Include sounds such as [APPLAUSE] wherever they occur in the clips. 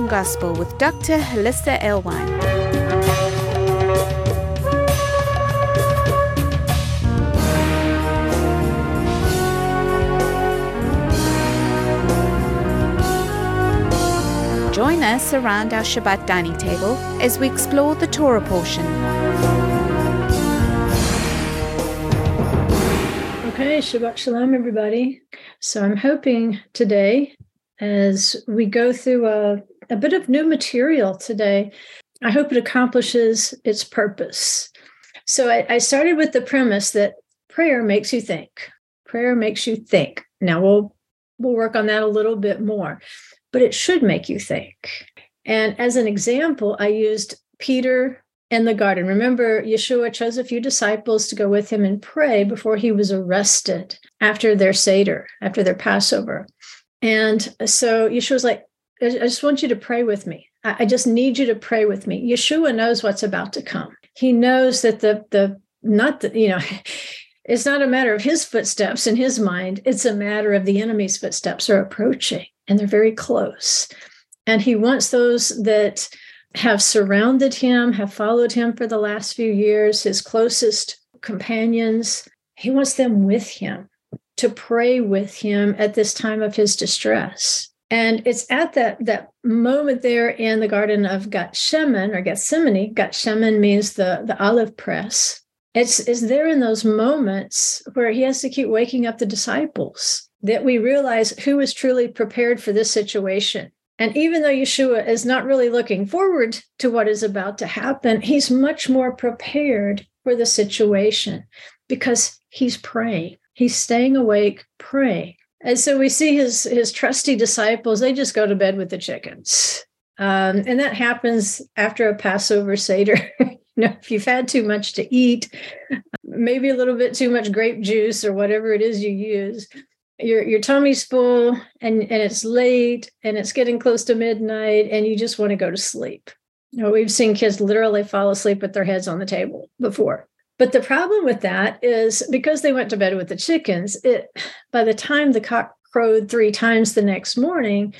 Gospel with Dr. Hollisa Alewine. Join us around our Shabbat dining table as we explore the Torah portion. Okay, Shabbat Shalom, everybody. So I'm hoping today, as we go through a, a bit of new material today, I hope it accomplishes its purpose. So I, I started with the premise that prayer makes you think. Prayer makes you think. Now we'll we'll work on that a little bit more but it should make you think. And as an example, I used Peter in the garden. Remember, Yeshua chose a few disciples to go with him and pray before he was arrested after their Seder, after their Passover. And so Yeshua's like, I just want you to pray with me. I just need you to pray with me. Yeshua knows what's about to come. He knows that the the not the, you know, [LAUGHS] it's not a matter of his footsteps in his mind, it's a matter of the enemy's footsteps are approaching and they're very close. And he wants those that have surrounded him, have followed him for the last few years, his closest companions, he wants them with him to pray with him at this time of his distress. And it's at that, that moment there in the Garden of Gethsemane or Gethsemane. Gethsemane means the, the olive press. It's, it's there in those moments where he has to keep waking up the disciples that we realize who is truly prepared for this situation. And even though Yeshua is not really looking forward to what is about to happen, he's much more prepared for the situation because he's praying. He's staying awake, praying. And so we see his his trusty disciples, they just go to bed with the chickens. Um, and that happens after a Passover Seder. [LAUGHS] you know, if you've had too much to eat, maybe a little bit too much grape juice or whatever it is you use, your your tummy's full and and it's late and it's getting close to midnight and you just want to go to sleep. You know, we've seen kids literally fall asleep with their heads on the table before. But the problem with that is because they went to bed with the chickens, it by the time the cock crowed three times the next morning,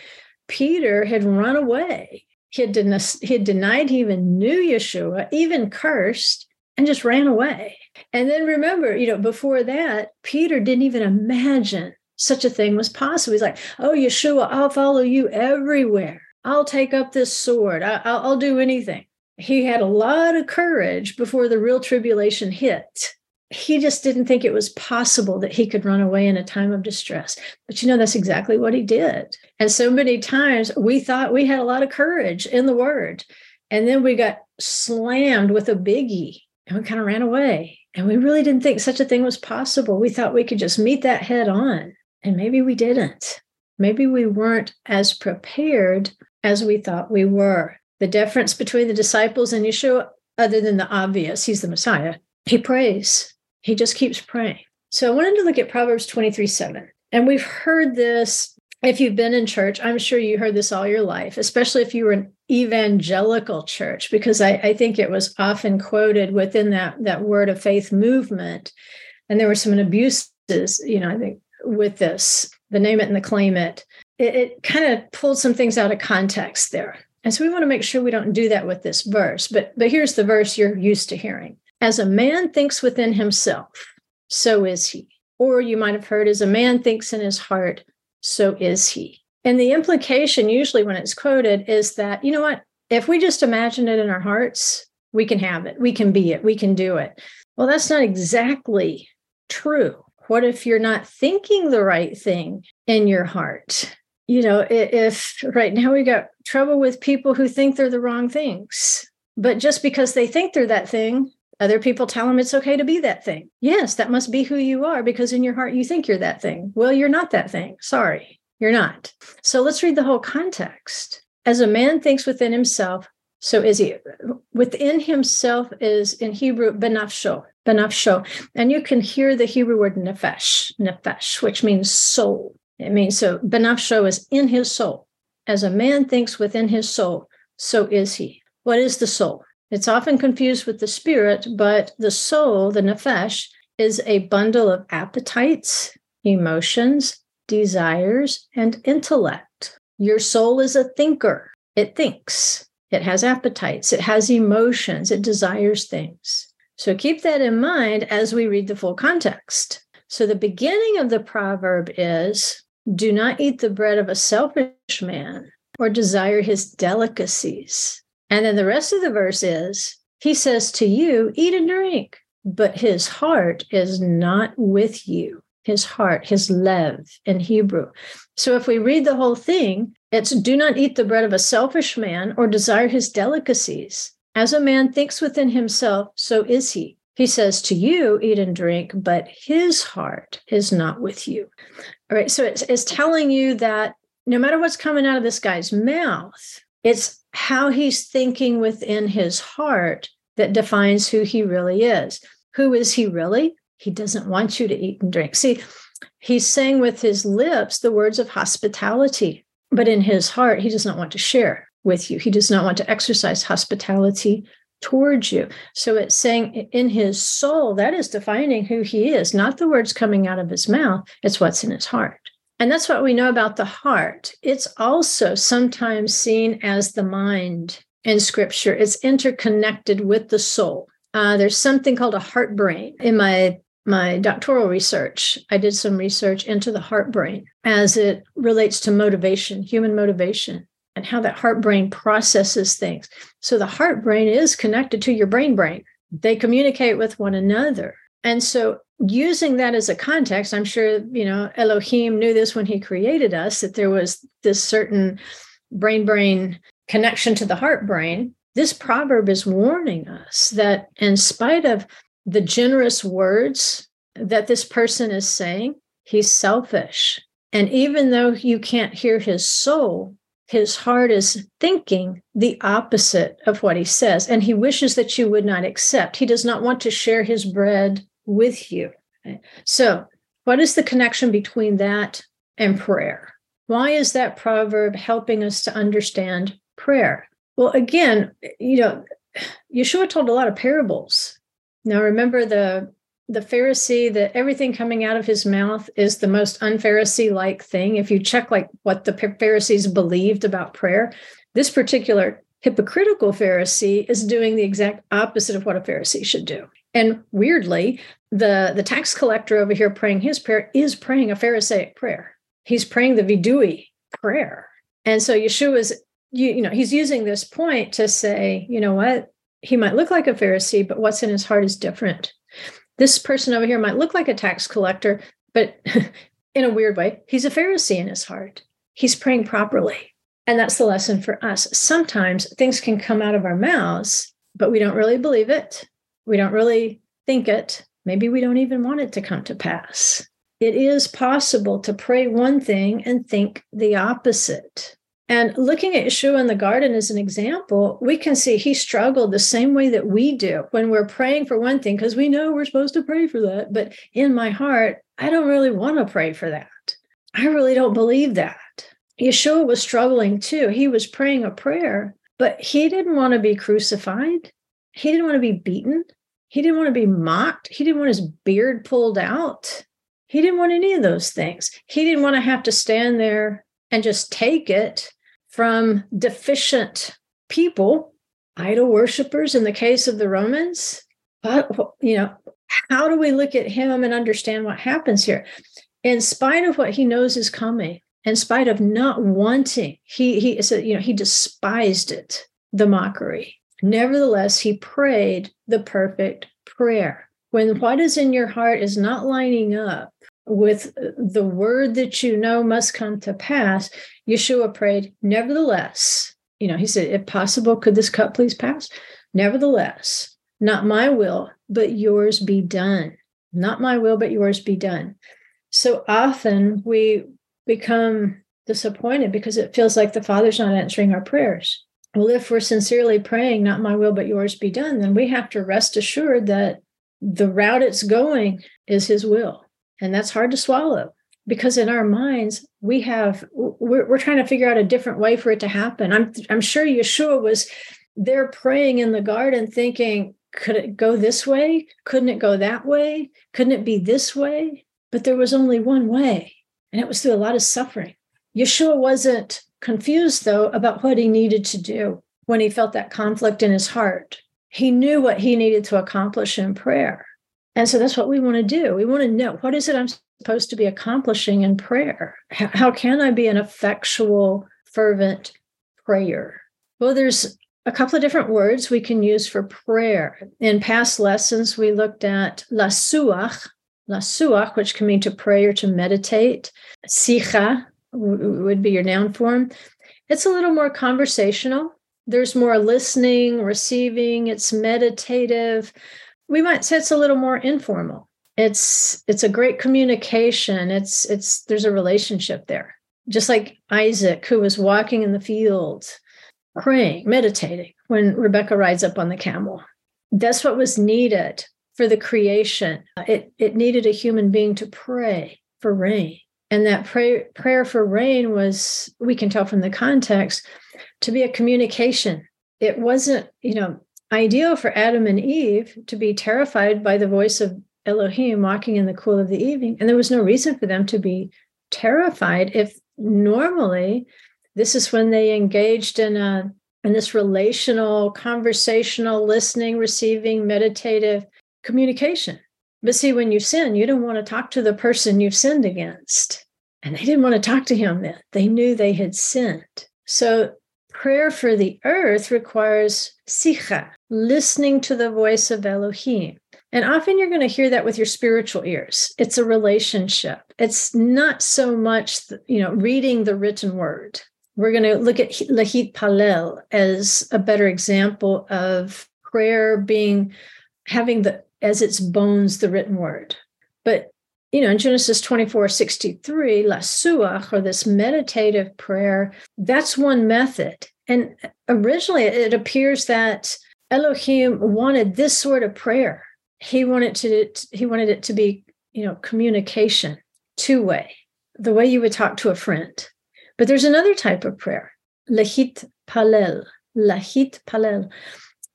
Peter had run away. He had, den- he had denied he even knew Yeshua, even cursed, and just ran away. And then remember, you know, before that, Peter didn't even imagine such a thing was possible. He's like, Oh, Yeshua, I'll follow you everywhere. I'll take up this sword. I, will I'll do anything. He had a lot of courage before the real tribulation hit. He just didn't think it was possible that he could run away in a time of distress. But you know, that's exactly what he did. And so many times we thought we had a lot of courage in the word. And then we got slammed with a biggie and we kind of ran away. And we really didn't think such a thing was possible. We thought we could just meet that head on. And maybe we didn't. Maybe we weren't as prepared as we thought we were. The difference between the disciples and Yeshua, other than the obvious, he's the Messiah, he prays. He just keeps praying. So I wanted to look at Proverbs 23 7. And we've heard this if you've been in church, I'm sure you heard this all your life, especially if you were an evangelical church, because I, I, think it was often quoted within that, that word of faith movement. And there were some abuses, you know, I think with this, the name it and the claim it, it, it kind of pulled some things out of context there. And so we want to make sure we don't do that with this verse. But but here's the verse you're used to hearing. As a man thinks within himself, so is he. Or you might have heard, as a man thinks in his heart, so is he. And the implication, usually when it's quoted, is that, you know what? If we just imagine it in our hearts, we can have it, we can be it, we can do it. Well, that's not exactly true. What if you're not thinking the right thing in your heart? You know, if right now we got trouble with people who think they're the wrong things, but just because they think they're that thing, other people tell them it's okay to be that thing. Yes, that must be who you are because in your heart you think you're that thing. Well, you're not that thing. Sorry, you're not. So let's read the whole context. As a man thinks within himself, so is he within himself is in Hebrew b'nafsho, b'nafsho. And you can hear the Hebrew word nefesh, nefesh, which means soul. It means so b'nafsho is in his soul. As a man thinks within his soul, so is he. What is the soul? It's often confused with the spirit, but the soul, the nefesh, is a bundle of appetites, emotions, desires, and intellect. Your soul is a thinker. it thinks, it has appetites, it has emotions, it desires things. So keep that in mind as we read the full context. So the beginning of the proverb is do not eat the bread of a selfish man or desire his delicacies. And then the rest of the verse is he says to you, eat and drink, but his heart is not with you. His heart, his lev in Hebrew. So if we read the whole thing, it's do not eat the bread of a selfish man or desire his delicacies. As a man thinks within himself, so is he. He says to you, eat and drink, but his heart is not with you. All right. So it's, it's telling you that no matter what's coming out of this guy's mouth, it's how he's thinking within his heart that defines who he really is. Who is he really? He doesn't want you to eat and drink. See, he's saying with his lips the words of hospitality, but in his heart, he does not want to share with you. He does not want to exercise hospitality towards you. So it's saying in his soul, that is defining who he is, not the words coming out of his mouth, it's what's in his heart. And that's what we know about the heart. It's also sometimes seen as the mind in scripture, it's interconnected with the soul. Uh, there's something called a heart brain. In my my doctoral research, I did some research into the heart brain as it relates to motivation, human motivation, and how that heart brain processes things. So the heart brain is connected to your brain brain. They communicate with one another. And so using that as a context, I'm sure, you know, Elohim knew this when he created us, that there was this certain brain brain connection to the heart brain. This proverb is warning us that in spite of the generous words that this person is saying, he's selfish. And even though you can't hear his soul, his heart is thinking the opposite of what he says. And he wishes that you would not accept. He does not want to share his bread with you. So, what is the connection between that and prayer? Why is that proverb helping us to understand prayer? Well, again, you know, Yeshua told a lot of parables. Now, remember the the Pharisee that everything coming out of his mouth is the most unpharisee like thing. If you check like what the Pharisees believed about prayer, this particular hypocritical Pharisee is doing the exact opposite of what a Pharisee should do. And weirdly, the, the tax collector over here praying his prayer is praying a Pharisaic prayer. He's praying the vidui prayer. And so Yeshua's, you, you know, he's using this point to say, you know what? He might look like a Pharisee, but what's in his heart is different. This person over here might look like a tax collector, but [LAUGHS] in a weird way, he's a Pharisee in his heart. He's praying properly. And that's the lesson for us. Sometimes things can come out of our mouths, but we don't really believe it we don't really think it. Maybe we don't even want it to come to pass. It is possible to pray one thing and think the opposite. And looking at Yeshua in the garden as an example, we can see he struggled the same way that we do when we're praying for one thing, because we know we're supposed to pray for that. But in my heart, I don't really want to pray for that. I really don't believe that. Yeshua was struggling too. He was praying a prayer, but he didn't want to be crucified. He didn't want to be beaten. He didn't want to be mocked. He didn't want his beard pulled out. He didn't want any of those things. He didn't want to have to stand there and just take it from deficient people, idol worshippers in the case of the Romans. But, you know, how do we look at him and understand what happens here? In spite of what he knows is coming, in spite of not wanting, he he said, you know, he despised it, the mockery. Nevertheless, he prayed the perfect prayer. When what is in your heart is not lining up with the word that you know must come to pass, Yeshua prayed, Nevertheless, you know, he said, If possible, could this cup please pass? Nevertheless, not my will, but yours be done. Not my will, but yours be done. So often we become disappointed because it feels like the Father's not answering our prayers well, if we're sincerely praying, not my will, but yours be done, then we have to rest assured that the route it's going is his will. And that's hard to swallow because in our minds, we have, we're, we're trying to figure out a different way for it to happen. I'm, I'm sure Yeshua was there praying in the garden thinking, could it go this way? Couldn't it go that way? Couldn't it be this way? But there was only one way, and it was through a lot of suffering. Yeshua wasn't confused, though, about what he needed to do when he felt that conflict in his heart. He knew what he needed to accomplish in prayer. And so that's what we want to do. We want to know what is it I'm supposed to be accomplishing in prayer? How can I be an effectual, fervent prayer? Well, there's a couple of different words we can use for prayer. In past lessons, we looked at lasuach, lasuach, which can mean to pray or to meditate. Sicha would be your noun form. It's a little more conversational. There's more listening, receiving, it's meditative. We might say it's a little more informal. It's it's a great communication. It's it's there's a relationship there. Just like Isaac who was walking in the field praying, meditating when Rebecca rides up on the camel. That's what was needed for the creation. It, it needed a human being to pray for rain. And that pray, prayer for rain was, we can tell from the context, to be a communication. It wasn't, you know, ideal for Adam and Eve to be terrified by the voice of Elohim walking in the cool of the evening. And there was no reason for them to be terrified if normally this is when they engaged in a in this relational, conversational, listening, receiving, meditative communication. But see, when you sin, you don't want to talk to the person you've sinned against. And they didn't want to talk to him then. They knew they had sinned. So prayer for the earth requires sicha, listening to the voice of Elohim. And often you're going to hear that with your spiritual ears. It's a relationship. It's not so much, you know, reading the written word we're going to look at Lahit Palel as a better example of prayer being having the as its bones the written word. But you know, in Genesis 24, 63, La Suach, or this meditative prayer, that's one method. And originally it appears that Elohim wanted this sort of prayer. He wanted to he wanted it to be, you know, communication, two-way, the way you would talk to a friend. But there's another type of prayer, lahit palel, lahit palel.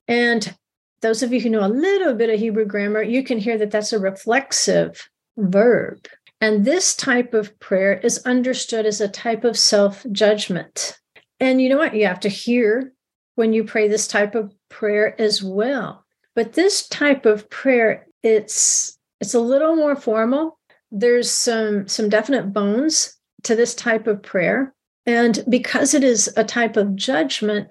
And those of you who know a little bit of Hebrew grammar, you can hear that that's a reflexive verb. And this type of prayer is understood as a type of self judgment. And you know what? You have to hear when you pray this type of prayer as well. But this type of prayer, it's it's a little more formal. There's some some definite bones to this type of prayer. And because it is a type of judgment,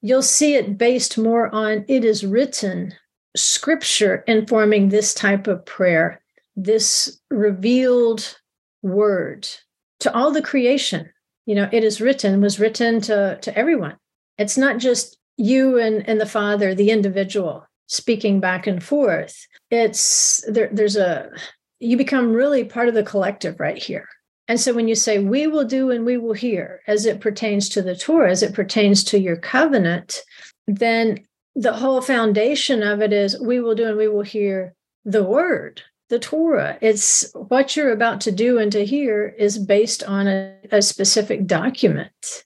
you'll see it based more on it is written, scripture informing this type of prayer, this revealed word to all the creation. You know, it is written, was written to, to everyone. It's not just you and, and the Father, the individual speaking back and forth. It's there, there's a you become really part of the collective right here. And so when you say, we will do and we will hear, as it pertains to the Torah, as it pertains to your covenant, then the whole foundation of it is we will do and we will hear the word, the Torah. It's what you're about to do and to hear is based on a, a specific document.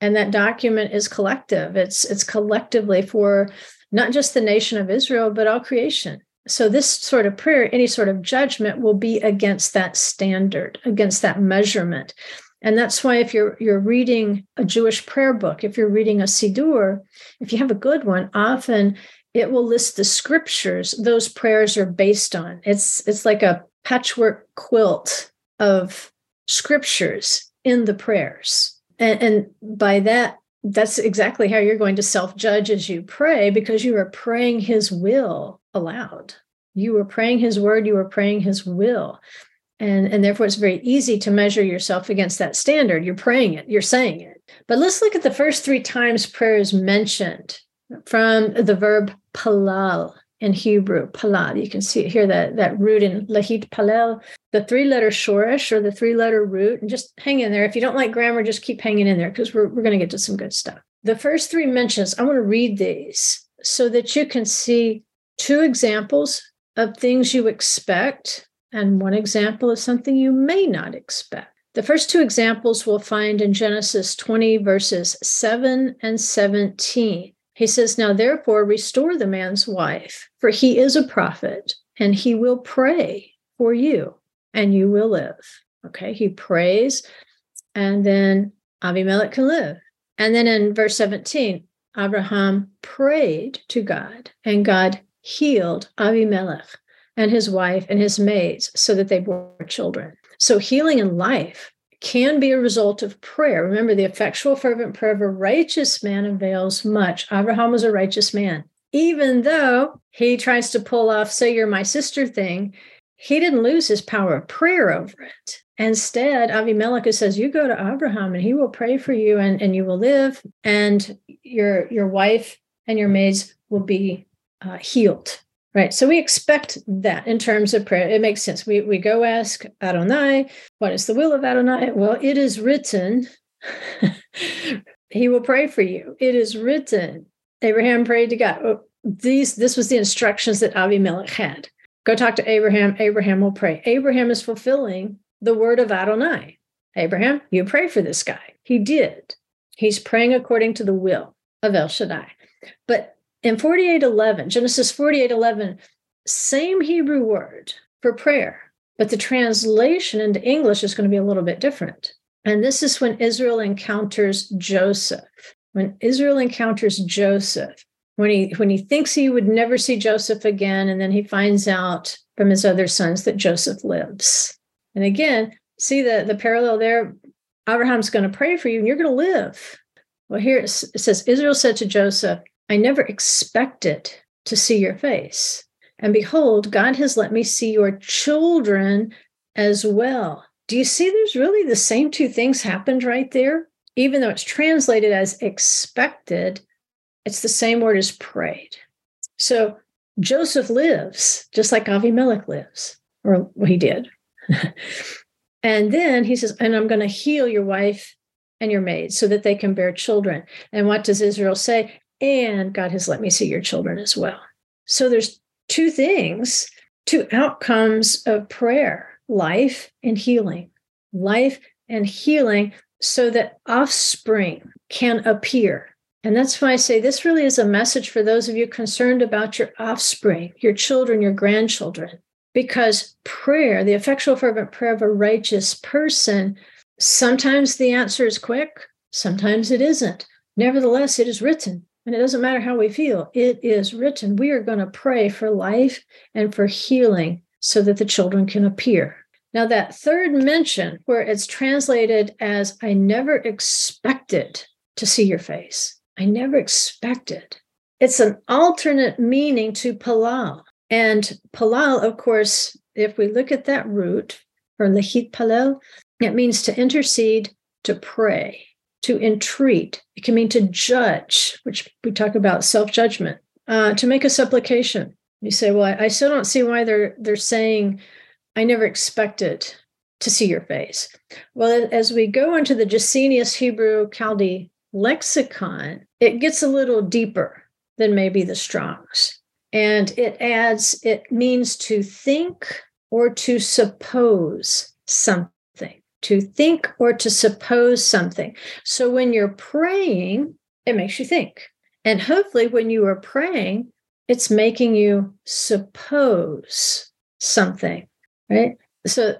And that document is collective. It's it's collectively for not just the nation of Israel, but all creation so this sort of prayer any sort of judgment will be against that standard against that measurement and that's why if you're you're reading a jewish prayer book if you're reading a siddur if you have a good one often it will list the scriptures those prayers are based on it's it's like a patchwork quilt of scriptures in the prayers and, and by that that's exactly how you're going to self judge as you pray because you are praying his will aloud. You were praying his word, you were praying his will. And, and therefore, it's very easy to measure yourself against that standard. You're praying it, you're saying it. But let's look at the first three times prayer is mentioned from the verb palal in Hebrew, palal. You can see here that, that root in lahit palel, the three letter shorish or the three letter root. And just hang in there. If you don't like grammar, just keep hanging in there because we're, we're going to get to some good stuff. The first three mentions, I want to read these so that you can see two examples of things you expect, and one example of something you may not expect. The first two examples we'll find in Genesis 20, verses 7 and 17. He says, Now therefore restore the man's wife, for he is a prophet, and he will pray for you, and you will live. Okay, he prays, and then Abimelech can live. And then in verse 17, Abraham prayed to God, and God healed Abimelech and his wife and his maids so that they bore children. So healing and life can be a result of prayer. Remember, the effectual, fervent prayer of a righteous man avails much. Abraham was a righteous man. Even though he tries to pull off, say, you're my sister thing, he didn't lose his power of prayer over it. Instead, Avimelech says, You go to Abraham and he will pray for you and, and you will live, and your, your wife and your maids will be uh, healed. Right. So we expect that in terms of prayer. It makes sense. We, we go ask Adonai, What is the will of Adonai? Well, it is written, [LAUGHS] He will pray for you. It is written. Abraham prayed to God. Oh, these, this was the instructions that Avimelech had. Go talk to Abraham. Abraham will pray. Abraham is fulfilling the word of Adonai. Abraham, you pray for this guy. He did. He's praying according to the will of El Shaddai. But in 4811, Genesis 4811, same Hebrew word for prayer, but the translation into English is going to be a little bit different. And this is when Israel encounters Joseph. When Israel encounters Joseph, when he when he thinks he would never see Joseph again, and then he finds out from his other sons that Joseph lives. And again, see the, the parallel there. Abraham's going to pray for you and you're going to live. Well, here it says Israel said to Joseph, I never expected to see your face. And behold, God has let me see your children as well. Do you see there's really the same two things happened right there? Even though it's translated as expected, it's the same word as prayed. So Joseph lives just like Avimelech lives, or he did. [LAUGHS] and then he says, and I'm going to heal your wife and your maid so that they can bear children. And what does Israel say? And God has let me see your children as well. So there's two things, two outcomes of prayer life and healing. Life and healing so that offspring can appear. And that's why I say this really is a message for those of you concerned about your offspring, your children, your grandchildren because prayer, the effectual, fervent prayer of a righteous person, sometimes the answer is quick, sometimes it isn't. Nevertheless, it is written. And it doesn't matter how we feel, it is written. We are going to pray for life and for healing so that the children can appear. Now, that third mention, where it's translated as, I never expected to see your face, I never expected. It's an alternate meaning to palal. And palal, of course, if we look at that root, or lehit palel, it means to intercede, to pray, to entreat. It can mean to judge, which we talk about self judgment, uh, to make a supplication. You say, well, I, I still don't see why they're they're saying, I never expected to see your face. Well, as we go into the Gesenius Hebrew Chaldee lexicon, it gets a little deeper than maybe the Strongs. And it adds, it means to think or to suppose something, to think or to suppose something. So when you're praying, it makes you think. And hopefully, when you are praying, it's making you suppose something, right? So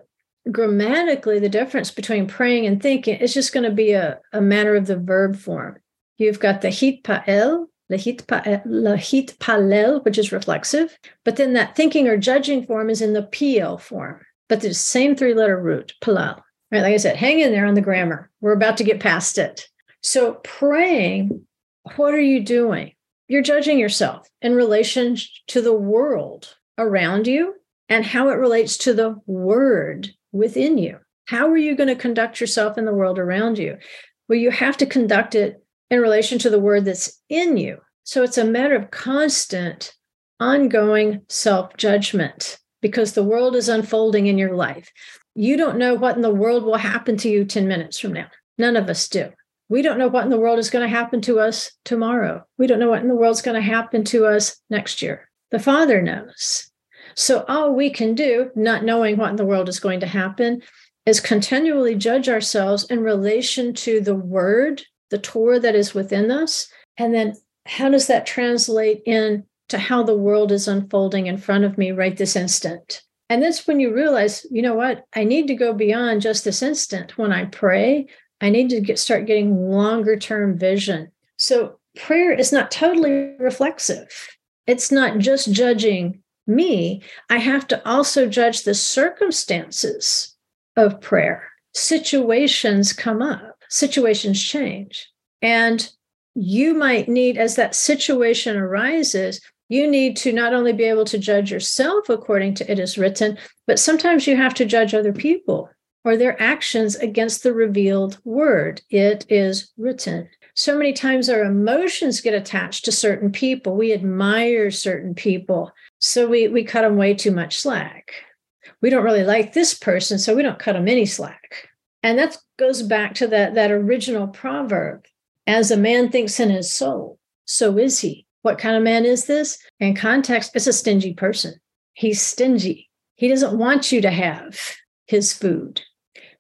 grammatically, the difference between praying and thinking is just going to be a, a matter of the verb form. You've got the hit pa'el, lahit, palel, which is reflexive. But then that thinking or judging form is in the Piel form, but the same three letter root, palal. Right, like I said, hang in there on the grammar. We're about to get past it. So praying, what are you doing? You're judging yourself in relation to the world around you and how it relates to the word within you. How are you going to conduct yourself in the world around you? Well, you have to conduct it in relation to the word that's in you. So it's a matter of constant, ongoing self judgment because the world is unfolding in your life. You don't know what in the world will happen to you 10 minutes from now. None of us do. We don't know what in the world is going to happen to us tomorrow. We don't know what in the world is going to happen to us next year. The Father knows. So all we can do, not knowing what in the world is going to happen, is continually judge ourselves in relation to the word the Torah that is within us? And then how does that translate in to how the world is unfolding in front of me right this instant? And that's when you realize, you know what? I need to go beyond just this instant. When I pray, I need to get, start getting longer term vision. So prayer is not totally reflexive. It's not just judging me. I have to also judge the circumstances of prayer. Situations come up, situations change. And you might need, as that situation arises, you need to not only be able to judge yourself according to it is written, but sometimes you have to judge other people or their actions against the revealed word. It is written. So many times our emotions get attached to certain people. We admire certain people. So we, we cut them way too much slack. We don't really like this person, so we don't cut them any slack. And that goes back to that, that original proverb as a man thinks in his soul, so is he. What kind of man is this? In context, it's a stingy person. He's stingy. He doesn't want you to have his food.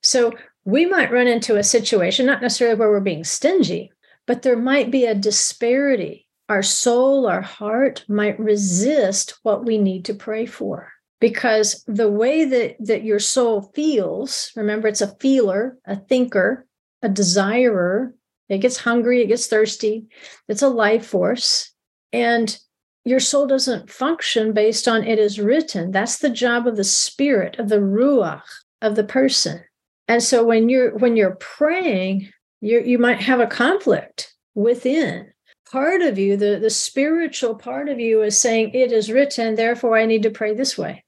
So we might run into a situation, not necessarily where we're being stingy, but there might be a disparity. Our soul, our heart might resist what we need to pray for because the way that, that your soul feels, remember, it's a feeler, a thinker, a desirer, it gets hungry, it gets thirsty, it's a life force. And your soul doesn't function based on it is written. That's the job of the spirit, of the ruach, of the person. And so when you're when you're praying, you you might have a conflict within. Part of you, the, the spiritual part of you is saying, It is written, therefore I need to pray this way.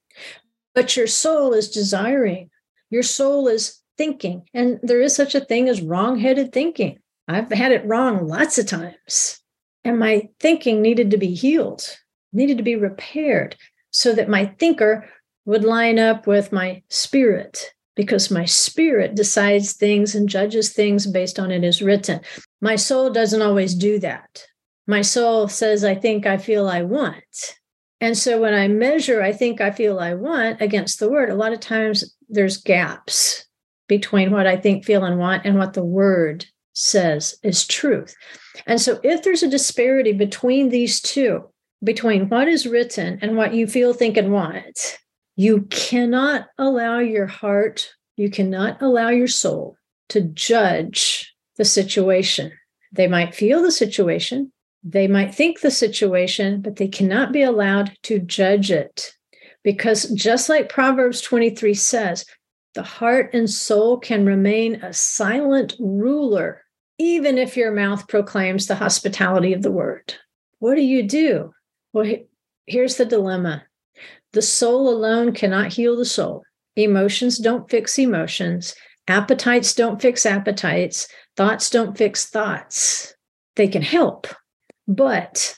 But your soul is desiring, your soul is thinking. And there is such a thing as wrong-headed thinking. I've had it wrong lots of times. And my thinking needed to be healed, needed to be repaired so that my thinker would line up with my spirit because my spirit decides things and judges things based on it is written. My soul doesn't always do that. My soul says, I think, I feel, I want. And so when I measure, I think, I feel, I want against the word, a lot of times there's gaps between what I think, feel, and want and what the word says is truth. And so if there's a disparity between these two, between what is written and what you feel, think, and want, you cannot allow your heart, you cannot allow your soul to judge the situation. They might feel the situation, they might think the situation, but they cannot be allowed to judge it. Because just like Proverbs 23 says, the heart and soul can remain a silent ruler, even if your mouth proclaims the hospitality of the word. What do you do? Well, here's the dilemma the soul alone cannot heal the soul. Emotions don't fix emotions. Appetites don't fix appetites. Thoughts don't fix thoughts. They can help, but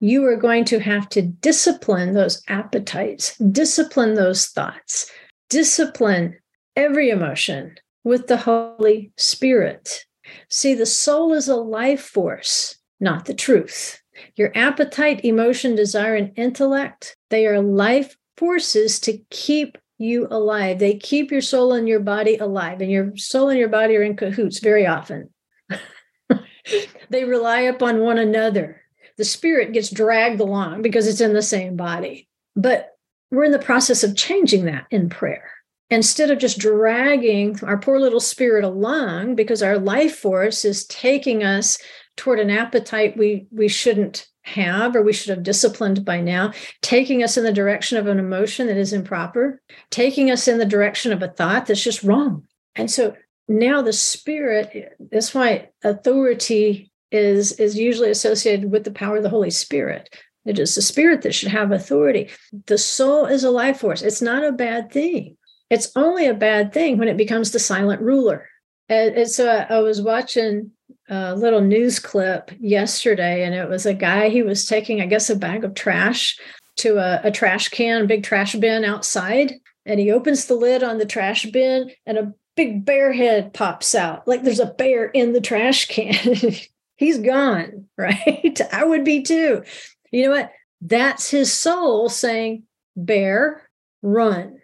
you are going to have to discipline those appetites, discipline those thoughts, discipline every emotion with the Holy Spirit. See, the soul is a life force, not the truth. Your appetite, emotion, desire, and intellect, they are life forces to keep you alive. They keep your soul and your body alive, and your soul and your body are in cahoots very often. [LAUGHS] they rely upon one another. The spirit gets dragged along because it's in the same body. But we're in the process of changing that in prayer. Instead of just dragging our poor little spirit along because our life force is taking us toward an appetite we we shouldn't have or we should have disciplined by now, taking us in the direction of an emotion that is improper, taking us in the direction of a thought that's just wrong. And so now the spirit, that's why authority is, is usually associated with the power of the Holy Spirit. It is the spirit that should have authority. The soul is a life force. It's not a bad thing. It's only a bad thing when it becomes the silent ruler. And, and so I, I was watching a little news clip yesterday, and it was a guy, he was taking, I guess, a bag of trash to a, a trash can, big trash bin outside. And he opens the lid on the trash bin, and a big bear head pops out. Like there's a bear in the trash can. [LAUGHS] He's gone, [LAUGHS] right? I would be too. You know what? That's his soul saying, Bear, run.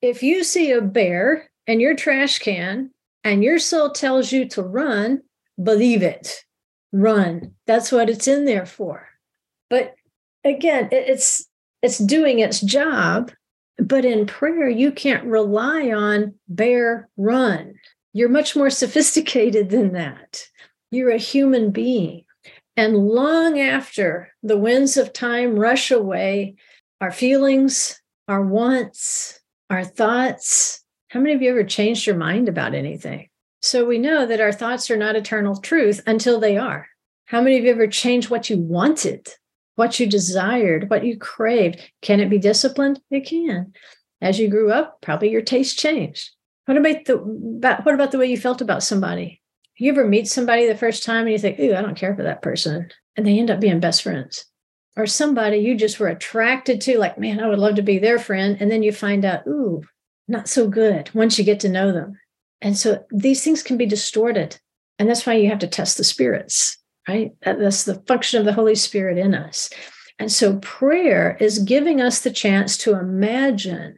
If you see a bear in your trash can and your soul tells you to run, believe it, run. That's what it's in there for. But again, it's it's doing its job. But in prayer, you can't rely on bear run. You're much more sophisticated than that. You're a human being. And long after the winds of time rush away, our feelings, our wants, our thoughts, how many of you ever changed your mind about anything? So we know that our thoughts are not eternal truth until they are. How many of you ever changed what you wanted, what you desired, what you craved? Can it be disciplined? It can. As you grew up, probably your taste changed. What about the about, what about the way you felt about somebody? You ever meet somebody the first time and you think, "Ooh, I don't care for that person," and they end up being best friends, or somebody you just were attracted to, like, "Man, I would love to be their friend," and then you find out, "Ooh, not so good." Once you get to know them, and so these things can be distorted, and that's why you have to test the spirits, right? That's the function of the Holy Spirit in us. And so prayer is giving us the chance to imagine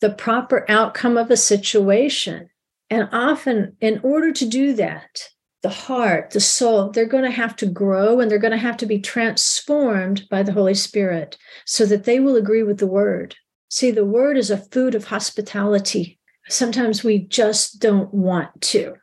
the proper outcome of a situation. And often, in order to do that, the heart, the soul, they're going to have to grow and they're going to have to be transformed by the Holy Spirit so that they will agree with the word. See, the word is a food of hospitality. Sometimes we just don't want to.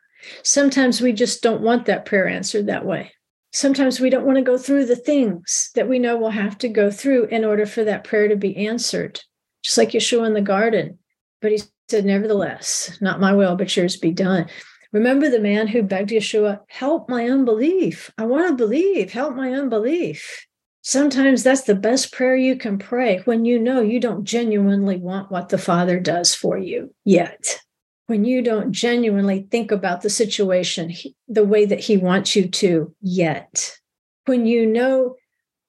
Sometimes we just don't want that prayer answered that way. Sometimes we don't want to go through the things that we know we'll have to go through in order for that prayer to be answered just like Yeshua in the garden. But he said, Nevertheless, not my will, but yours be done. Remember the man who begged Yeshua, Help my unbelief. I want to believe. Help my unbelief. Sometimes that's the best prayer you can pray when you know you don't genuinely want what the Father does for you yet. When you don't genuinely think about the situation the way that He wants you to yet. When you know,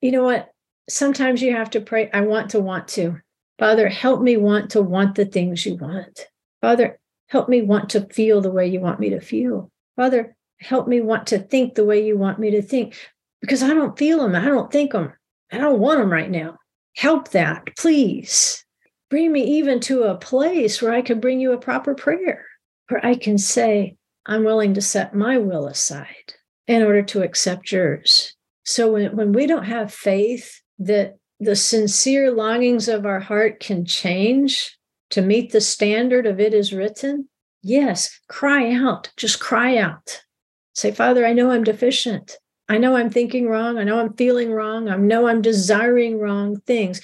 you know what? Sometimes you have to pray, I want to want to. Father, help me want to want the things you want. Father, help me want to feel the way you want me to feel. Father, help me want to think the way you want me to think because I don't feel them. I don't think them. I don't want them right now. Help that, please. Bring me even to a place where I can bring you a proper prayer, where I can say, I'm willing to set my will aside in order to accept yours. So when, when we don't have faith that the sincere longings of our heart can change to meet the standard of it is written, yes, cry out. Just cry out. Say, Father, I know I'm deficient. I know I'm thinking wrong. I know I'm feeling wrong. I know I'm desiring wrong things.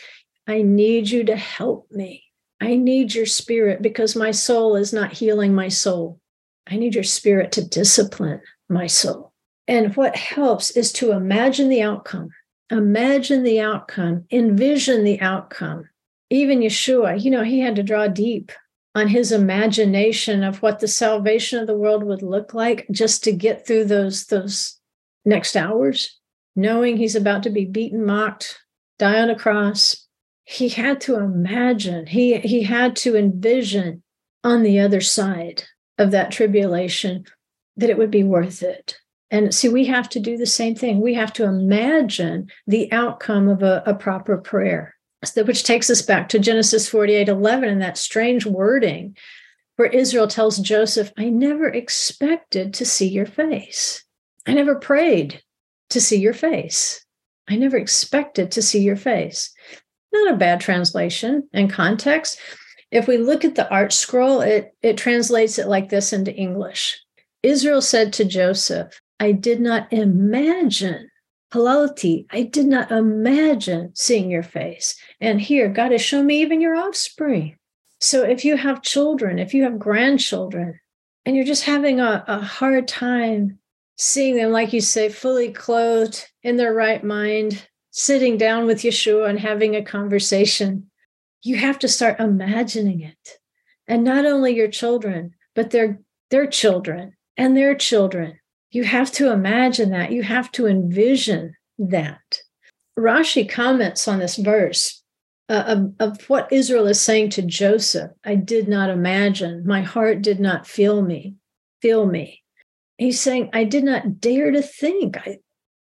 I need you to help me. I need your spirit because my soul is not healing my soul. I need your spirit to discipline my soul. And what helps is to imagine the outcome imagine the outcome, envision the outcome. Even Yeshua, you know, he had to draw deep on his imagination of what the salvation of the world would look like just to get through those those next hours knowing he's about to be beaten mocked die on a cross. He had to imagine he he had to envision on the other side of that tribulation that it would be worth it. And see, we have to do the same thing. We have to imagine the outcome of a, a proper prayer, which takes us back to Genesis 48 11 and that strange wording where Israel tells Joseph, I never expected to see your face. I never prayed to see your face. I never expected to see your face. Not a bad translation and context. If we look at the ArtScroll, it, it translates it like this into English. Israel said to Joseph, I did not imagine Halalti, I did not imagine seeing your face. And here, God has shown me even your offspring. So if you have children, if you have grandchildren, and you're just having a, a hard time seeing them, like you say, fully clothed in their right mind, sitting down with Yeshua and having a conversation, you have to start imagining it. And not only your children, but their their children and their children you have to imagine that. You have to envision that. Rashi comments on this verse uh, of, of what Israel is saying to Joseph. I did not imagine. My heart did not feel me. Feel me. He's saying, I did not dare to think. I,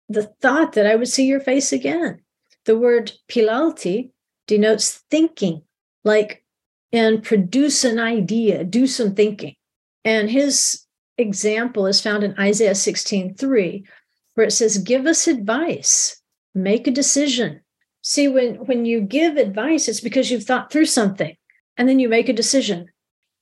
the thought that I would see your face again. The word pilalti denotes thinking, like and produce an idea, do some thinking. And his example is found in Isaiah 16 3, where it says, Give us advice, make a decision. See, when, when you give advice, it's because you've thought through something and then you make a decision.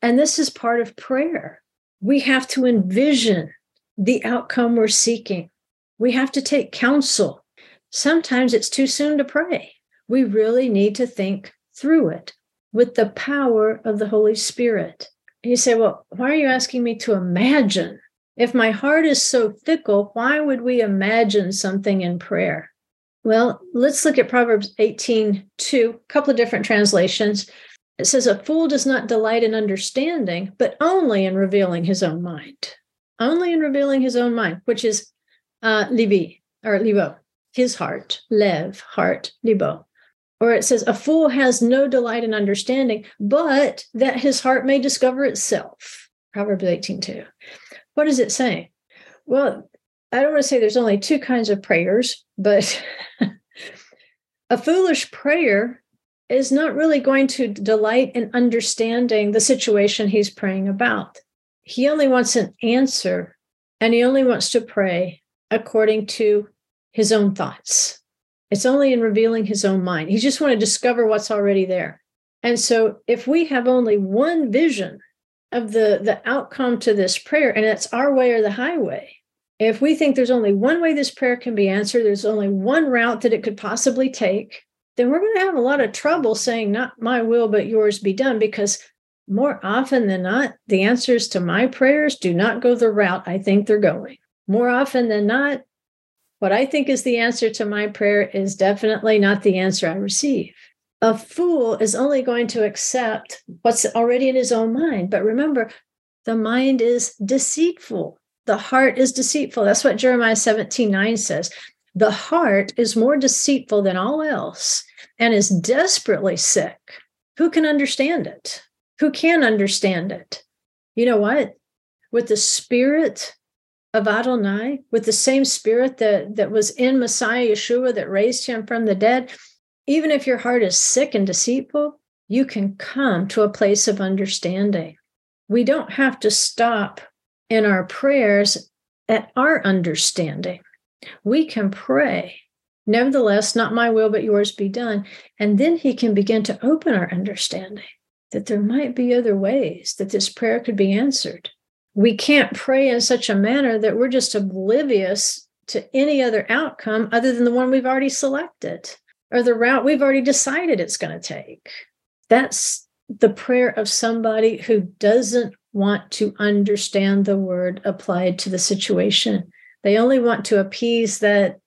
And this is part of prayer. We have to envision the outcome we're seeking. We have to take counsel. Sometimes it's too soon to pray. We really need to think through it with the power of the Holy Spirit. You say, well, why are you asking me to imagine? If my heart is so fickle, why would we imagine something in prayer? Well, let's look at Proverbs 18 2, a couple of different translations. It says, A fool does not delight in understanding, but only in revealing his own mind. Only in revealing his own mind, which is uh, libi or libo, his heart, lev, heart, libo. Or it says, A fool has no delight in understanding, but that his heart may discover itself. Proverbs 18 2. What is it saying? Well, I don't want to say there's only two kinds of prayers, but [LAUGHS] a foolish prayer is not really going to delight in understanding the situation he's praying about. He only wants an answer and he only wants to pray according to his own thoughts. It's only in revealing his own mind. He just want to discover what's already there. And so if we have only one vision of the the outcome to this prayer and it's our way or the highway if we think there's only one way this prayer can be answered there's only one route that it could possibly take then we're going to have a lot of trouble saying not my will but yours be done because more often than not the answers to my prayers do not go the route i think they're going more often than not what i think is the answer to my prayer is definitely not the answer i receive a fool is only going to accept what's already in his own mind. But remember, the mind is deceitful. The heart is deceitful. That's what Jeremiah 17 9 says. The heart is more deceitful than all else and is desperately sick. Who can understand it? Who can understand it? You know what? With the spirit of Adonai, with the same spirit that, that was in Messiah Yeshua that raised him from the dead, even if your heart is sick and deceitful, you can come to a place of understanding. We don't have to stop in our prayers at our understanding. We can pray, nevertheless, not my will, but yours be done. And then he can begin to open our understanding that there might be other ways that this prayer could be answered. We can't pray in such a manner that we're just oblivious to any other outcome other than the one we've already selected or the route we've already decided it's going to take. That's the prayer of somebody who doesn't want to understand the word applied to the situation. They only want to appease that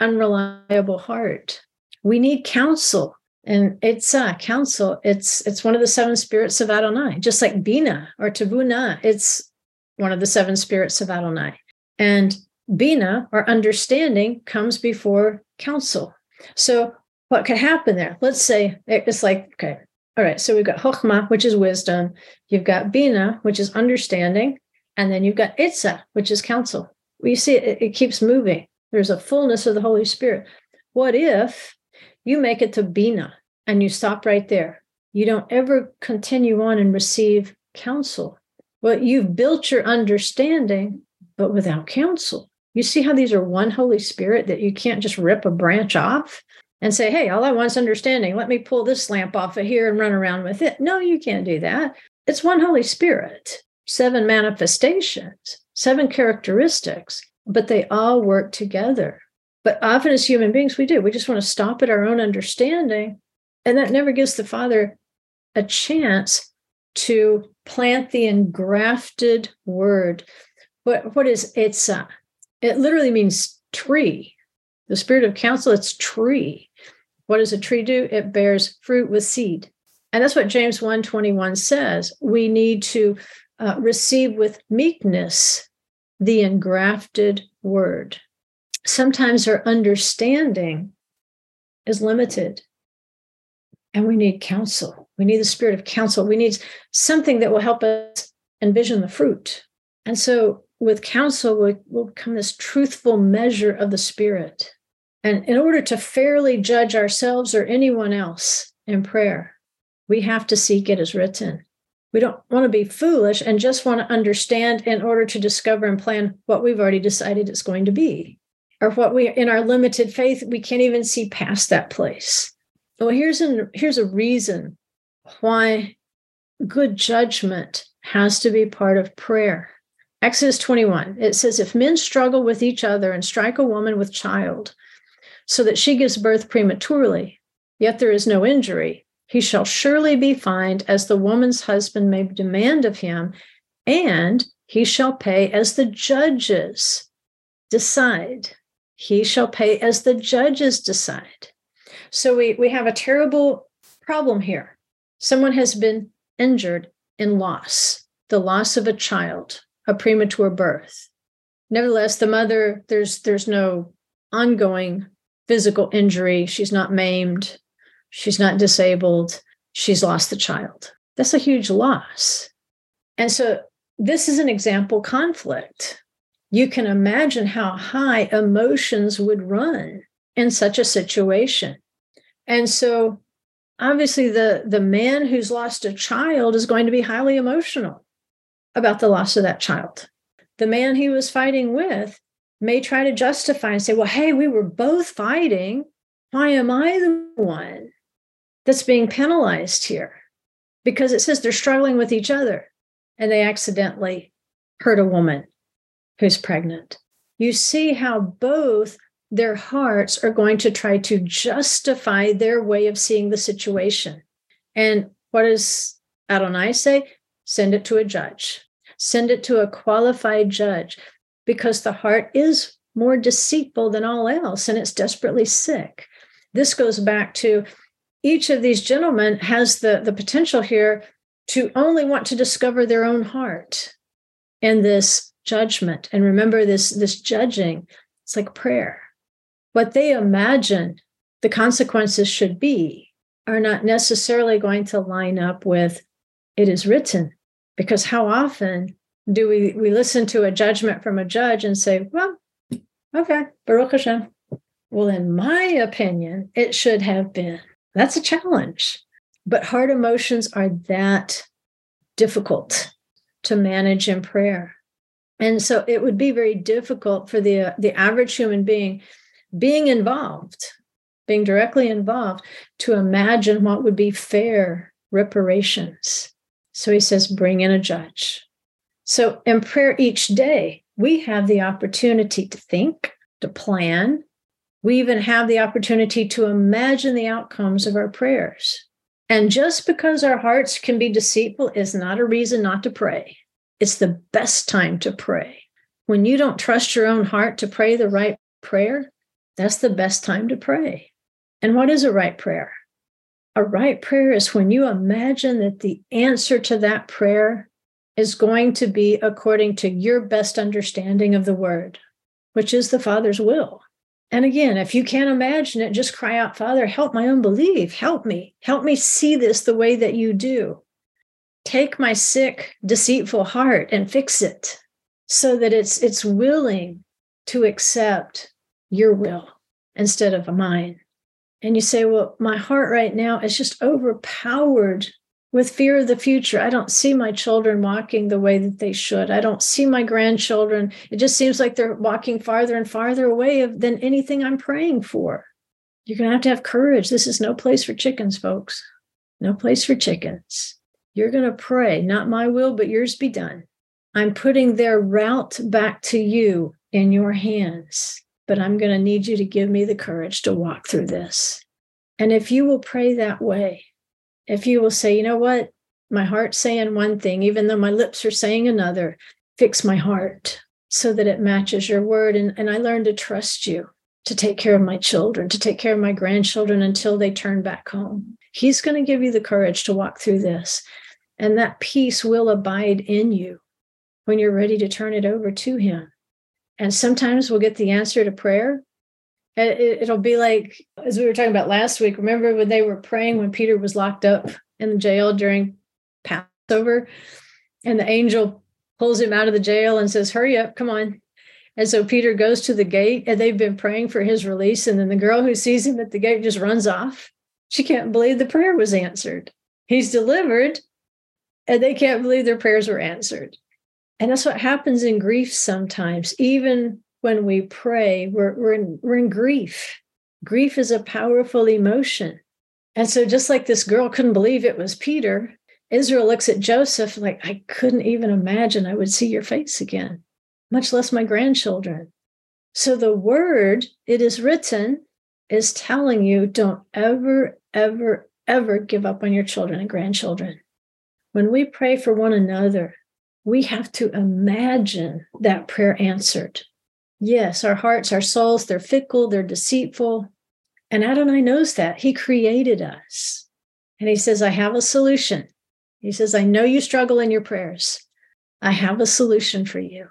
unreliable heart. We need counsel. And it's uh, counsel. It's it's one of the seven spirits of Adonai, just like Bina or Tabuna. It's one of the seven spirits of Adonai. And Bina or understanding comes before counsel. So what could happen there? Let's say it's like, okay, all right, so we've got Chokhmah, which is wisdom. You've got Bina, which is understanding. And then you've got Itza, which is counsel. You see it, it keeps moving. There's a fullness of the Holy Spirit. What if you make it to Bina and you stop right there? You don't ever continue on and receive counsel. Well, you've built your understanding, but without counsel. You see how these are one Holy Spirit that you can't just rip a branch off? and say, hey, all I want is understanding. Let me pull this lamp off of here and run around with it. No, you can't do that. It's one Holy Spirit, seven manifestations, seven characteristics, but they all work together. But often as human beings, we do. We just want to stop at our own understanding. And that never gives the Father a chance to plant the engrafted word. What, what is it's uh, it literally means tree. The spirit of counsel, it's tree. What does a tree do? It bears fruit with seed. And that's what James 121 says. We need to uh, receive with meekness the engrafted word. Sometimes our understanding is limited and we need counsel. We need the spirit of counsel. We need something that will help us envision the fruit. And so, with counsel, will, will come this truthful measure of the spirit. And in order to fairly judge ourselves or anyone else in prayer, we have to seek it as written. We don't want to be foolish and just want to understand in order to discover and plan what we've already decided it's going to be. Or what we, in our limited faith, we can't even see past that place. Well, here's, an, here's a reason why good judgment has to be part of prayer. Exodus 21, it says, If men struggle with each other and strike a woman with child, so that she gives birth prematurely, yet there is no injury, he shall surely be fined as the woman's husband may demand of him, and he shall pay as the judges decide. He shall pay as the judges decide. So we, we have a terrible problem here. Someone has been injured in loss, the loss of a child, a premature birth. Nevertheless, the mother, there's there's no ongoing physical injury. She's not maimed, she's not disabled, she's lost the child. That's a huge loss. And so this is an example conflict. You can imagine how high emotions would run in such a situation. And so obviously the the man who's lost a child is going to be highly emotional about the loss of that child. The man he was fighting with may try to justify and say, well, hey, we were both fighting. Why am I the one that's being penalized here? Because it says they're struggling with each other and they accidentally hurt a woman who's pregnant. You see how both their hearts are going to try to justify their way of seeing the situation. And what does Adonai say? Send it to a judge, send it to a qualified judge, because the heart is more deceitful than all else and it's desperately sick. This goes back to each of these gentlemen has the, the potential here to only want to discover their own heart in this judgment. And remember this, this judging, it's like prayer what they imagine the consequences should be are not necessarily going to line up with it is written. Because how often do we, we listen to a judgment from a judge and say, well, okay, Baruch Hashem. Well, in my opinion, it should have been. That's a challenge. But hard emotions are that difficult to manage in prayer. And so it would be very difficult for the, the average human being being involved, being directly involved, to imagine what would be fair reparations. So he says, bring in a judge. So in prayer each day, we have the opportunity to think, to plan. We even have the opportunity to imagine the outcomes of our prayers. And just because our hearts can be deceitful is not a reason not to pray. It's the best time to pray. When you don't trust your own heart to pray the right prayer, that's the best time to pray. And what is a right prayer? A right prayer is when you imagine that the answer to that prayer is going to be according to your best understanding of the word, which is the Father's will. And again, if you can't imagine it, just cry out, Father, help my unbelief. Help me. Help me see this the way that you do. Take my sick, deceitful heart and fix it so that it's it's willing to accept your will instead of mine. And you say, well, my heart right now is just overpowered with fear of the future. I don't see my children walking the way that they should. I don't see my grandchildren. It just seems like they're walking farther and farther away than anything I'm praying for. You're going to have to have courage. This is no place for chickens, folks. No place for chickens. You're going to pray, not my will, but yours be done. I'm putting their route back to you in your hands but I'm going to need you to give me the courage to walk through this. And if you will pray that way, if you will say, you know what, my heart's saying one thing, even though my lips are saying another, fix my heart so that it matches your word. And, and I learn to trust you to take care of my children, to take care of my grandchildren until they turn back home. He's going to give you the courage to walk through this. And that peace will abide in you when you're ready to turn it over to Him. And sometimes we'll get the answer to prayer. Uh, it'll be like, as we were talking about last week, remember when they were praying when Peter was locked up in the jail during Passover? And the angel pulls him out of the jail and says, Hurry up, come on. And so Peter goes to the gate and they've been praying for his release. And then the girl who sees him at the gate just runs off. She can't believe the prayer was answered. He's delivered, and they can't believe their prayers were answered. And that's what happens in grief sometimes. Even when we pray, we're, we're, in, we're in grief. Grief is a powerful emotion. And so, just like this girl couldn't believe it was Peter, Israel looks at Joseph like, I couldn't even imagine I would see your face again, much less my grandchildren. So the word, it is written, is telling you don't ever, ever, ever give up on your children and grandchildren. When we pray for one another, we have to imagine that prayer answered. Yes, our hearts, our souls, they're fickle, they're deceitful. And Adonai knows that. He created us. And he says, I have a solution. He says, I know you struggle in your prayers. I have a solution for you.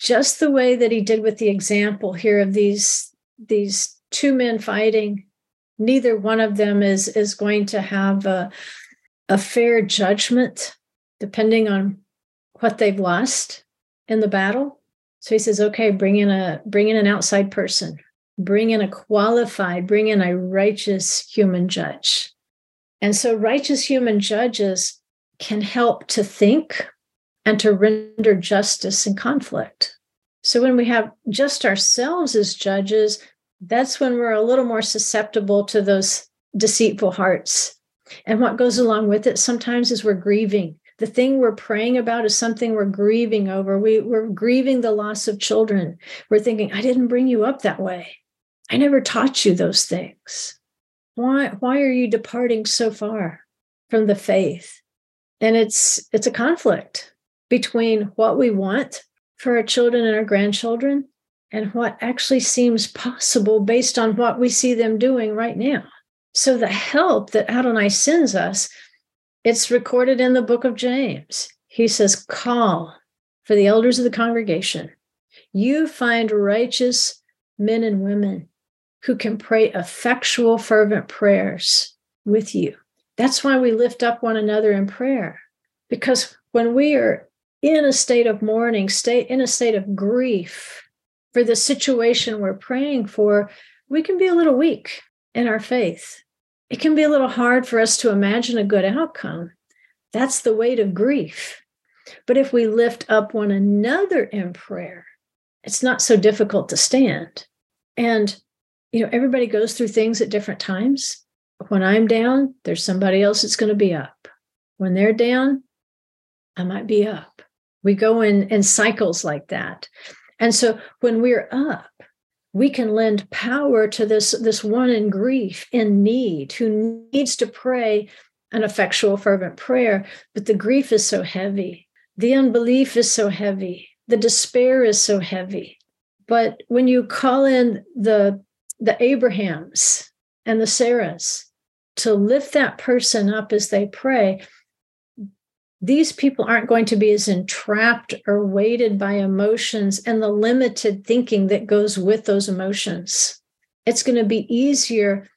Just the way that he did with the example here of these, these two men fighting, neither one of them is, is going to have a, a fair judgment depending on what they've lost in the battle. So he says, okay, bring in a bring in an outside person, bring in a qualified, bring in a righteous human judge. And so righteous human judges can help to think and to render justice in conflict. So when we have just ourselves as judges, that's when we're a little more susceptible to those deceitful hearts. And what goes along with it sometimes is we're grieving. The thing we're praying about is something we're grieving over. We, we're grieving the loss of children. We're thinking, I didn't bring you up that way. I never taught you those things. Why, why are you departing so far from the faith? And it's it's a conflict between what we want for our children and our grandchildren and what actually seems possible based on what we see them doing right now. So the help that Adonai sends us, it's recorded in the book of James. He says, Call for the elders of the congregation. You find righteous men and women who can pray effectual, fervent prayers with you. That's why we lift up one another in prayer. Because when we are in a state of mourning, state in a state of grief for the situation we're praying for, we can be a little weak in our faith it can be a little hard for us to imagine a good outcome. That's the weight of grief. But if we lift up one another in prayer, it's not so difficult to stand. And, you know, everybody goes through things at different times. When I'm down, there's somebody else that's going to be up. When they're down, I might be up. We go in, in cycles like that. And so when we're up, we can lend power to this this one in grief in need who needs to pray an effectual fervent prayer. But the grief is so heavy. The unbelief is so heavy. The despair is so heavy. But when you call in the the abrahams and the sarahs to lift that person up as they pray these people aren't going to be as entrapped or weighted by emotions and the limited thinking that goes with those emotions. It's going to be easier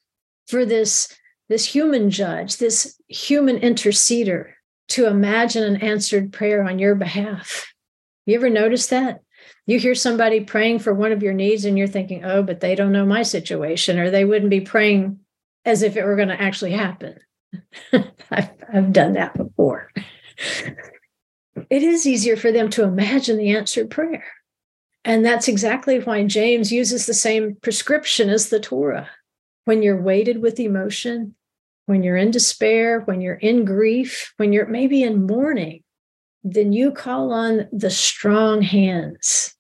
for this, this human judge, this human interceder to imagine an answered prayer on your behalf. You ever notice that? You hear somebody praying for one of your needs and you're thinking, oh, but they don't know my situation, or they wouldn't be praying as if it were going to actually happen. [LAUGHS] I've, I've done that before it is easier for them to imagine the answered prayer. And that's exactly why James uses the same prescription as the Torah. When you're weighted with emotion, when you're in despair, when you're in grief, when you're maybe in mourning, then you call on the strong hands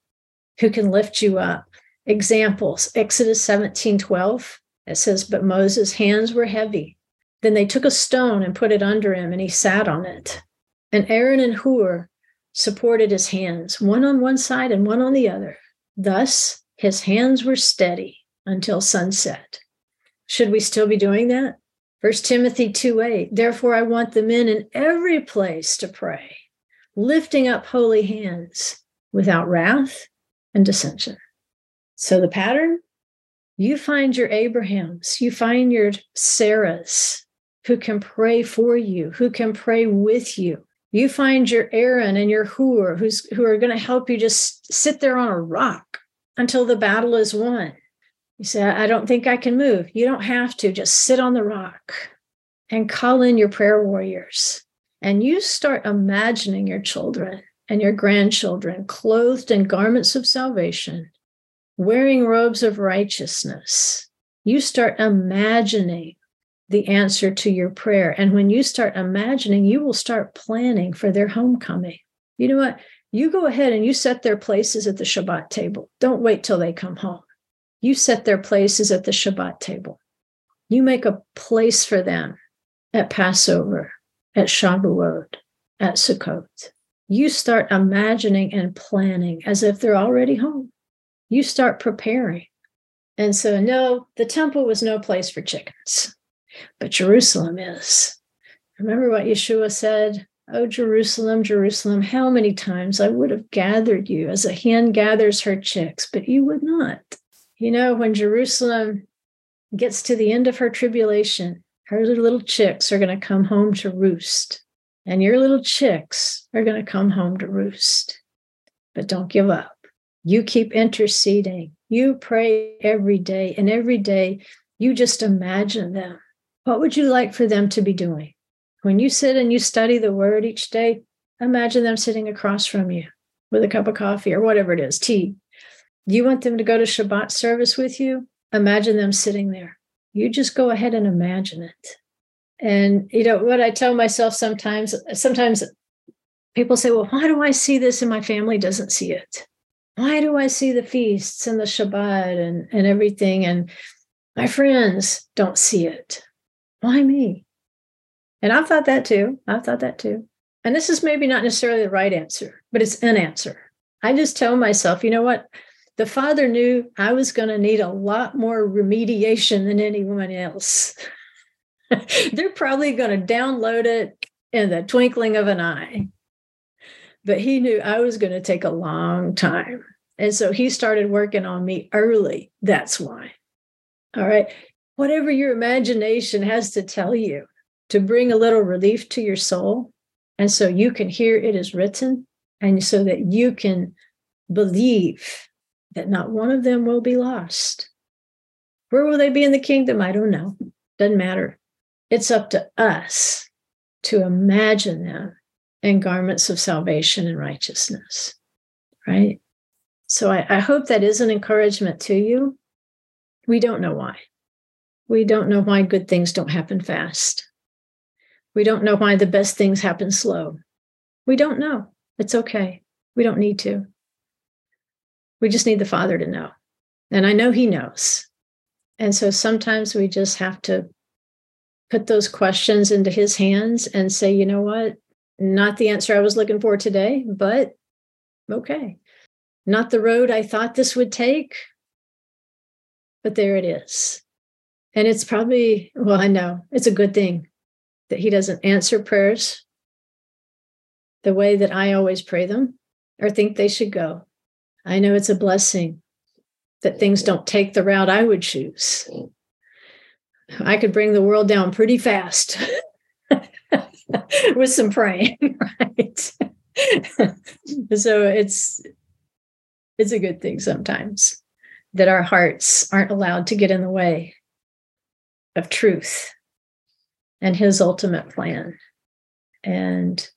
who can lift you up. Examples Exodus 17 12, it says, But Moses' hands were heavy. Then they took a stone and put it under him, and he sat on it. And Aaron and Hur supported his hands, one on one side and one on the other. Thus, his hands were steady until sunset. Should we still be doing that? 1 Timothy 2 8. Therefore, I want the men in every place to pray, lifting up holy hands without wrath and dissension. So, the pattern you find your Abrahams, you find your Sarahs who can pray for you, who can pray with you, you find your Aaron and your Hur who's who are going to help you just sit there on a rock until the battle is won. You say, I don't think I can move. You don't have to. Just sit on the rock and call in your prayer warriors. And you start imagining your children and your grandchildren clothed in garments of salvation, wearing robes of righteousness. You start imagining the answer to your prayer. And when you start imagining, you will start planning for their homecoming. You know what? You go ahead and you set their places at the Shabbat table. Don't wait till they come home. You set their places at the Shabbat table. You make a place for them at Passover, at Shavuot, at Sukkot. You start imagining and planning as if they're already home. You start preparing. And so, no, the temple was no place for chickens, but Jerusalem is. Remember what Yeshua said Oh, Jerusalem, Jerusalem, how many times I would have gathered you as a hen gathers her chicks, but you would not. You know, when Jerusalem gets to the end of her tribulation, her little chicks are going to come home to roost, and your little chicks are going to come home to roost. But don't give up. You keep interceding. You pray every day, and every day you just imagine them. What would you like for them to be doing? When you sit and you study the word each day, imagine them sitting across from you with a cup of coffee or whatever it is, tea. You want them to go to Shabbat service with you? Imagine them sitting there. You just go ahead and imagine it. And, you know, what I tell myself sometimes, sometimes people say, well, why do I see this and my family doesn't see it? Why do I see the feasts and the Shabbat and, and everything? And my friends don't see it. Why me? And I've thought that too. I've thought that too. And this is maybe not necessarily the right answer, but it's an answer. I just tell myself, you know what? The father knew I was going to need a lot more remediation than anyone else. [LAUGHS] They're probably going to download it in the twinkling of an eye. But he knew I was going to take a long time. And so he started working on me early. That's why. All right. Whatever your imagination has to tell you, to bring a little relief to your soul. And so you can hear it is written, and so that you can believe that not one of them will be lost. Where will they be in the kingdom? I don't know. Doesn't matter. It's up to us to imagine them in garments of salvation and righteousness, right? So I, I hope that is an encouragement to you. We don't know why. We don't know why good things don't happen fast. We don't know why the best things happen slow. We don't know. It's okay. We don't need to. We just need the Father to know. And I know He knows. And so sometimes we just have to put those questions into His hands and say, you know what? Not the answer I was looking for today, but okay. Not the road I thought this would take, but there it is. And it's probably, well, I know it's a good thing that He doesn't answer prayers the way that I always pray them or think they should go. I know it's a blessing that things don't take the route I would choose. I could bring the world down pretty fast [LAUGHS] with some praying, [LAUGHS] right? [LAUGHS] so it's it's a good thing sometimes that our hearts aren't allowed to get in the way of truth and his ultimate plan. And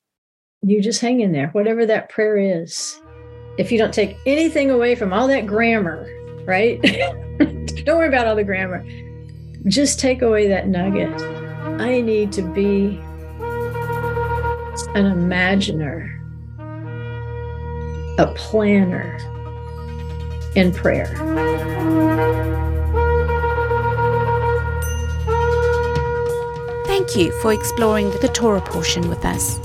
you just hang in there, whatever that prayer is. If you don't take anything away from all that grammar, right? [LAUGHS] don't worry about all the grammar. Just take away that nugget. I need to be an imaginer, a planner in prayer. Thank you for exploring the Torah portion with us.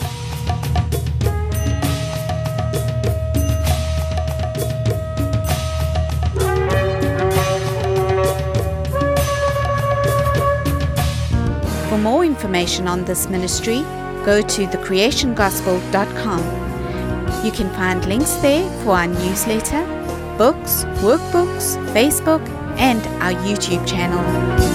For more information on this ministry, go to thecreationgospel.com. You can find links there for our newsletter, books, workbooks, Facebook, and our YouTube channel.